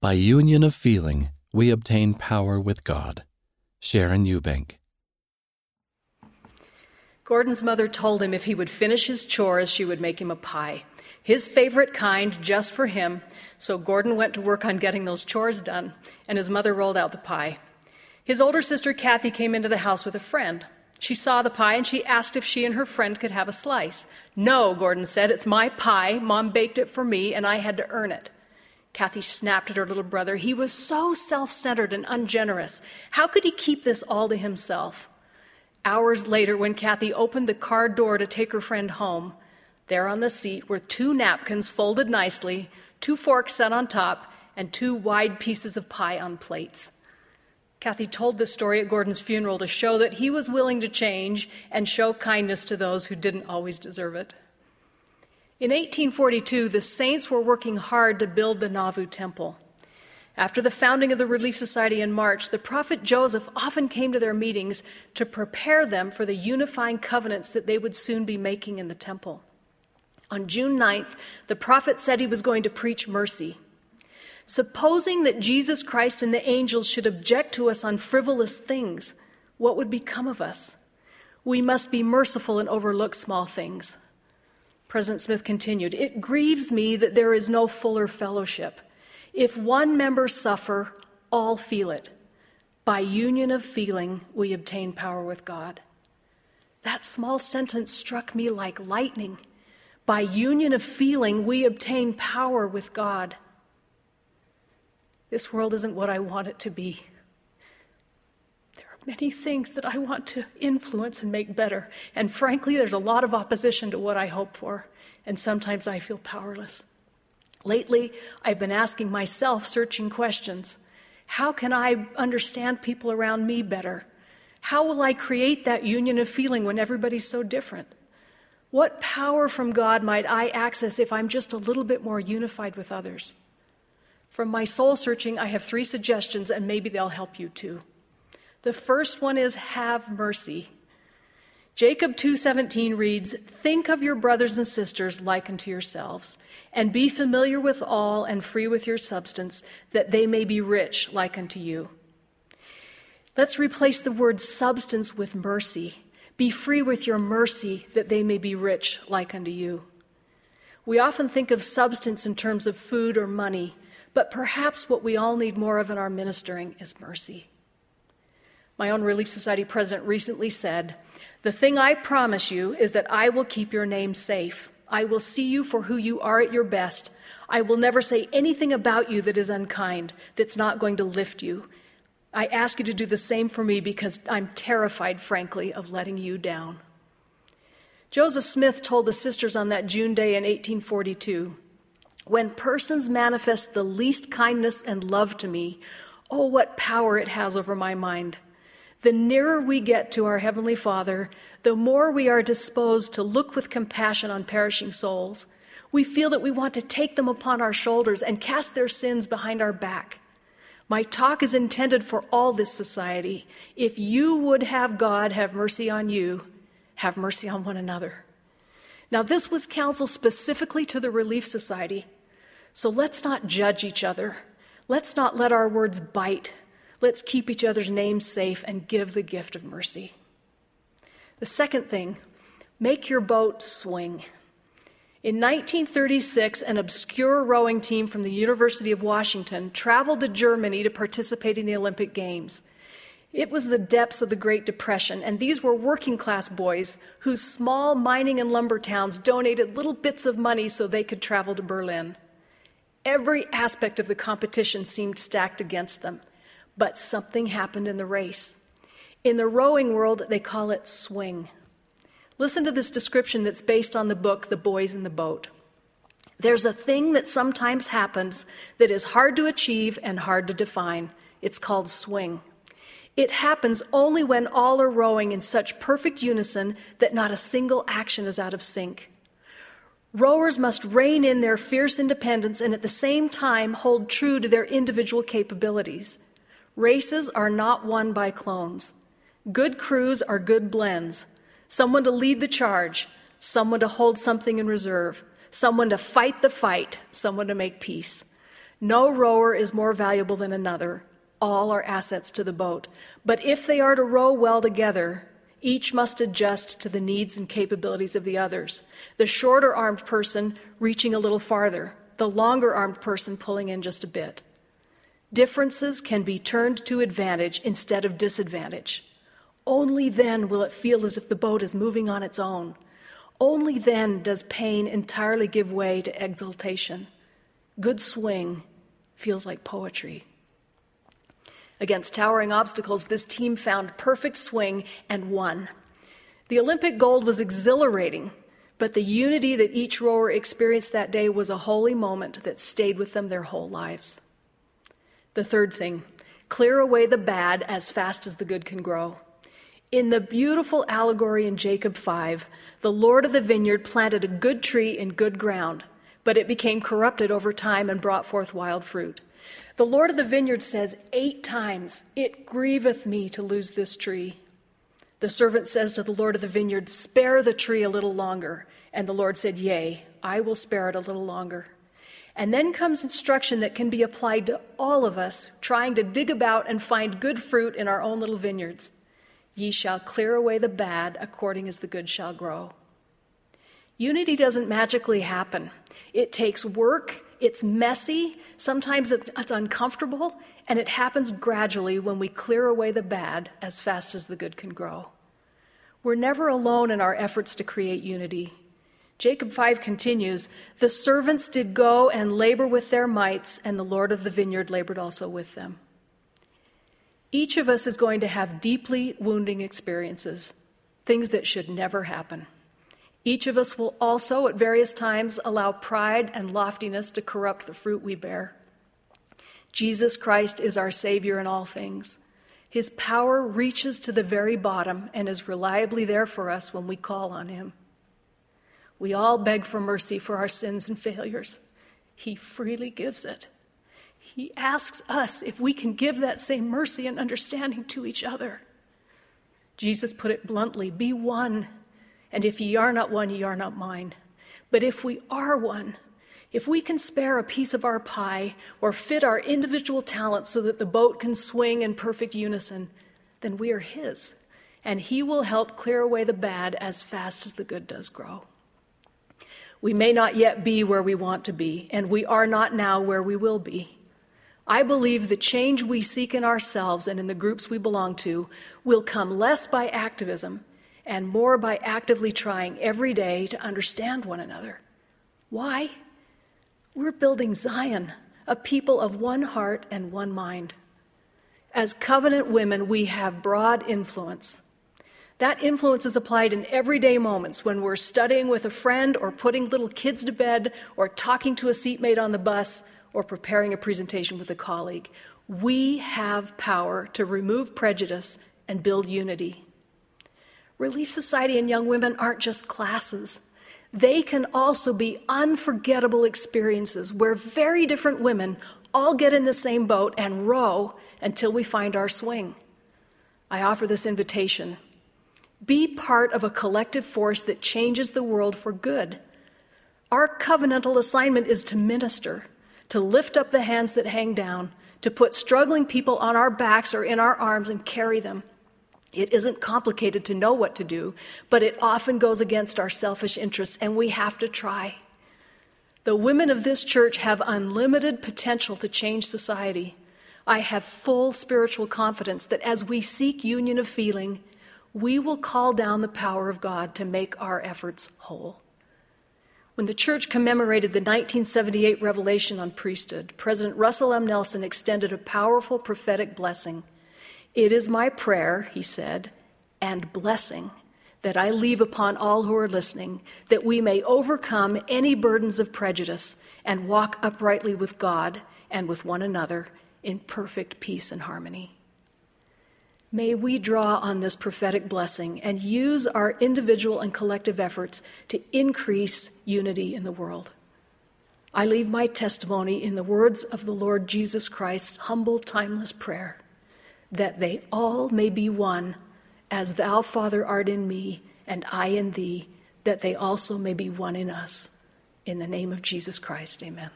By union of feeling, we obtain power with God. Sharon Eubank. Gordon's mother told him if he would finish his chores, she would make him a pie. His favorite kind, just for him. So Gordon went to work on getting those chores done, and his mother rolled out the pie. His older sister, Kathy, came into the house with a friend. She saw the pie and she asked if she and her friend could have a slice. No, Gordon said, it's my pie. Mom baked it for me, and I had to earn it. Kathy snapped at her little brother. He was so self centered and ungenerous. How could he keep this all to himself? Hours later, when Kathy opened the car door to take her friend home, there on the seat were two napkins folded nicely, two forks set on top, and two wide pieces of pie on plates. Kathy told this story at Gordon's funeral to show that he was willing to change and show kindness to those who didn't always deserve it. In 1842, the saints were working hard to build the Nauvoo Temple. After the founding of the Relief Society in March, the prophet Joseph often came to their meetings to prepare them for the unifying covenants that they would soon be making in the temple. On June 9th, the prophet said he was going to preach mercy. Supposing that Jesus Christ and the angels should object to us on frivolous things, what would become of us? We must be merciful and overlook small things. President Smith continued, It grieves me that there is no fuller fellowship. If one member suffer, all feel it. By union of feeling, we obtain power with God. That small sentence struck me like lightning. By union of feeling, we obtain power with God. This world isn't what I want it to be. Many things that I want to influence and make better. And frankly, there's a lot of opposition to what I hope for. And sometimes I feel powerless. Lately, I've been asking myself searching questions. How can I understand people around me better? How will I create that union of feeling when everybody's so different? What power from God might I access if I'm just a little bit more unified with others? From my soul searching, I have three suggestions, and maybe they'll help you too. The first one is have mercy. Jacob 2:17 reads, "Think of your brothers and sisters like unto yourselves, and be familiar with all and free with your substance, that they may be rich like unto you." Let's replace the word substance with mercy. Be free with your mercy, that they may be rich like unto you. We often think of substance in terms of food or money, but perhaps what we all need more of in our ministering is mercy. My own Relief Society president recently said, the thing I promise you is that I will keep your name safe. I will see you for who you are at your best. I will never say anything about you that is unkind, that's not going to lift you. I ask you to do the same for me because I'm terrified, frankly, of letting you down. Joseph Smith told the sisters on that June day in 1842 When persons manifest the least kindness and love to me, oh, what power it has over my mind. The nearer we get to our Heavenly Father, the more we are disposed to look with compassion on perishing souls. We feel that we want to take them upon our shoulders and cast their sins behind our back. My talk is intended for all this society. If you would have God have mercy on you, have mercy on one another. Now, this was counsel specifically to the Relief Society. So let's not judge each other. Let's not let our words bite Let's keep each other's names safe and give the gift of mercy. The second thing, make your boat swing. In 1936, an obscure rowing team from the University of Washington traveled to Germany to participate in the Olympic Games. It was the depths of the Great Depression, and these were working class boys whose small mining and lumber towns donated little bits of money so they could travel to Berlin. Every aspect of the competition seemed stacked against them. But something happened in the race. In the rowing world, they call it swing. Listen to this description that's based on the book, The Boys in the Boat. There's a thing that sometimes happens that is hard to achieve and hard to define. It's called swing. It happens only when all are rowing in such perfect unison that not a single action is out of sync. Rowers must rein in their fierce independence and at the same time hold true to their individual capabilities. Races are not won by clones. Good crews are good blends. Someone to lead the charge, someone to hold something in reserve, someone to fight the fight, someone to make peace. No rower is more valuable than another. All are assets to the boat. But if they are to row well together, each must adjust to the needs and capabilities of the others. The shorter armed person reaching a little farther, the longer armed person pulling in just a bit. Differences can be turned to advantage instead of disadvantage. Only then will it feel as if the boat is moving on its own. Only then does pain entirely give way to exultation. Good swing feels like poetry. Against towering obstacles, this team found perfect swing and won. The Olympic gold was exhilarating, but the unity that each rower experienced that day was a holy moment that stayed with them their whole lives. The third thing clear away the bad as fast as the good can grow. In the beautiful allegory in Jacob 5, the Lord of the vineyard planted a good tree in good ground, but it became corrupted over time and brought forth wild fruit. The Lord of the vineyard says eight times, It grieveth me to lose this tree. The servant says to the Lord of the vineyard, Spare the tree a little longer. And the Lord said, Yea, I will spare it a little longer. And then comes instruction that can be applied to all of us trying to dig about and find good fruit in our own little vineyards. Ye shall clear away the bad according as the good shall grow. Unity doesn't magically happen. It takes work, it's messy, Sometimes it's uncomfortable, and it happens gradually when we clear away the bad as fast as the good can grow. We're never alone in our efforts to create unity. Jacob 5 continues The servants did go and labor with their mights, and the Lord of the vineyard labored also with them. Each of us is going to have deeply wounding experiences, things that should never happen. Each of us will also, at various times, allow pride and loftiness to corrupt the fruit we bear. Jesus Christ is our Savior in all things. His power reaches to the very bottom and is reliably there for us when we call on Him. We all beg for mercy for our sins and failures. He freely gives it. He asks us if we can give that same mercy and understanding to each other. Jesus put it bluntly Be one and if ye are not one, ye are not mine. But if we are one, if we can spare a piece of our pie or fit our individual talents so that the boat can swing in perfect unison, then we are His, and He will help clear away the bad as fast as the good does grow. We may not yet be where we want to be, and we are not now where we will be. I believe the change we seek in ourselves and in the groups we belong to will come less by activism and more by actively trying every day to understand one another. Why? We're building Zion, a people of one heart and one mind. As covenant women, we have broad influence. That influence is applied in everyday moments when we're studying with a friend or putting little kids to bed or talking to a seatmate on the bus or preparing a presentation with a colleague. We have power to remove prejudice and build unity. Relief Society and Young Women aren't just classes. They can also be unforgettable experiences where very different women all get in the same boat and row until we find our swing. I offer this invitation. Be part of a collective force that changes the world for good. Our covenantal assignment is to minister, to lift up the hands that hang down, to put struggling people on our backs or in our arms and carry them. It isn't complicated to know what to do, but it often goes against our selfish interests, and we have to try. The women of this church have unlimited potential to change society. I have full spiritual confidence that as we seek union of feeling, we will call down the power of God to make our efforts whole. When the church commemorated the 1978 revelation on priesthood, President Russell M. Nelson extended a powerful prophetic blessing. It is my prayer, he said, and blessing that I leave upon all who are listening, that we may overcome any burdens of prejudice and walk uprightly with God and with one another in perfect peace and harmony. May we draw on this prophetic blessing and use our individual and collective efforts to increase unity in the world. I leave my testimony in the words of the Lord Jesus Christ's humble, timeless prayer that they all may be one, as thou, Father, art in me, and I in thee, that they also may be one in us. In the name of Jesus Christ, amen.